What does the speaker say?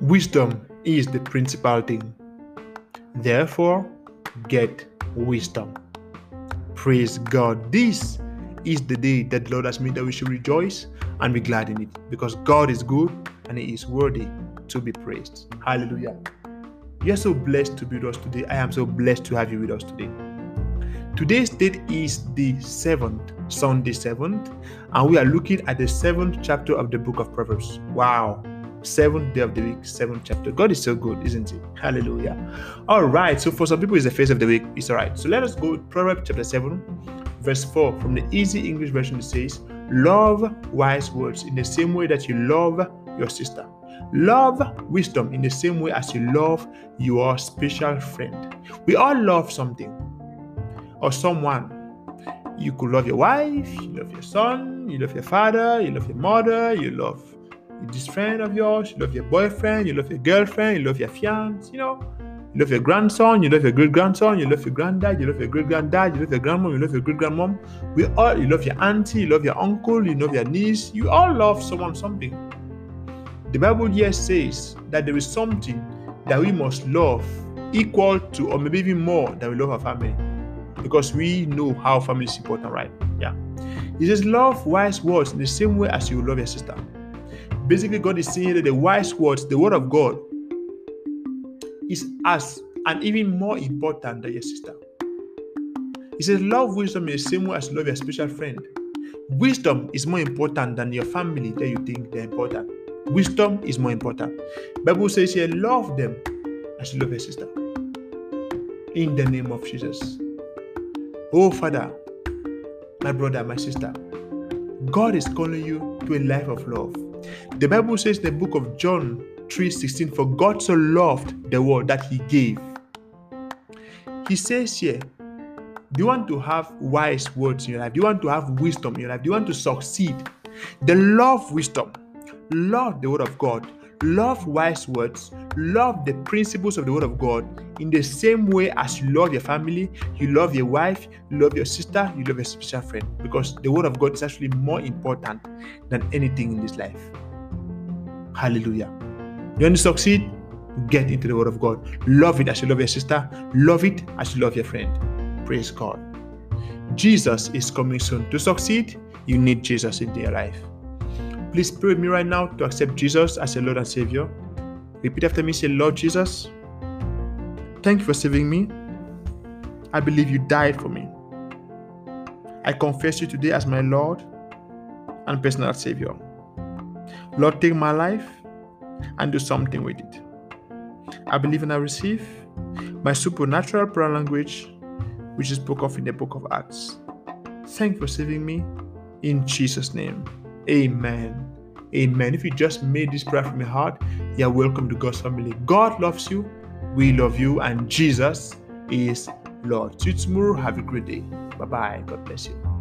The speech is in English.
Wisdom is the principal thing. Therefore, get wisdom. Praise God. This is the day that the Lord has made that we should rejoice and be glad in it because God is good and He is worthy to be praised. Hallelujah. You're so blessed to be with us today. I am so blessed to have you with us today. Today's date is the 7th, Sunday 7th, and we are looking at the 7th chapter of the book of Proverbs. Wow. Seventh day of the week, seventh chapter. God is so good, isn't it? Hallelujah. All right. So for some people, it's the first of the week. It's all right. So let us go Proverbs chapter 7, verse 4. From the easy English version, it says, Love wise words in the same way that you love your sister. Love wisdom in the same way as you love your special friend. We all love something or someone. You could love your wife, you love your son, you love your father, you love your mother, you love this friend of yours, you love your boyfriend, you love your girlfriend, you love your fiance, you know, you love your grandson, you love your great grandson, you love your granddad, you love your great granddad, you love your grandmom, you love your great grandmom. We all, you love your auntie, you love your uncle, you love your niece. You all love someone something. The Bible here says that there is something that we must love equal to, or maybe even more than we love our family, because we know how family is important, right? Yeah. He says, love wise words in the same way as you love your sister. Basically, God is saying that the wise words, the word of God, is as and even more important than your sister. He says, Love wisdom in the same way as love your special friend. Wisdom is more important than your family that you think they're important. Wisdom is more important. Bible says here, love them as you love your sister. In the name of Jesus. Oh Father, my brother, my sister, God is calling you to a life of love. The Bible says in the book of John 3:16, For God so loved the world that he gave. He says here, do you want to have wise words in your life? Do you want to have wisdom in your life? Do you want to succeed? Then love wisdom, love the word of God, love wise words, love the principles of the word of God in the same way as you love your family, you love your wife, you love your sister, you love your special friend. Because the word of God is actually more important than anything in this life. Hallelujah. You want to succeed? Get into the word of God. Love it as you love your sister, love it as you love your friend. Praise God. Jesus is coming soon. To succeed, you need Jesus in your life. Please pray with me right now to accept Jesus as your Lord and Savior. Repeat after me say, Lord Jesus, thank you for saving me. I believe you died for me. I confess you today as my Lord and personal Savior. Lord, take my life and do something with it. I believe and I receive my supernatural prayer language, which is spoken of in the book of Acts. Thank you for saving me. In Jesus' name. Amen. Amen. If you just made this prayer from your heart, you're welcome to God's family. God loves you, we love you, and Jesus is Lord. See you tomorrow. Have a great day. Bye bye. God bless you.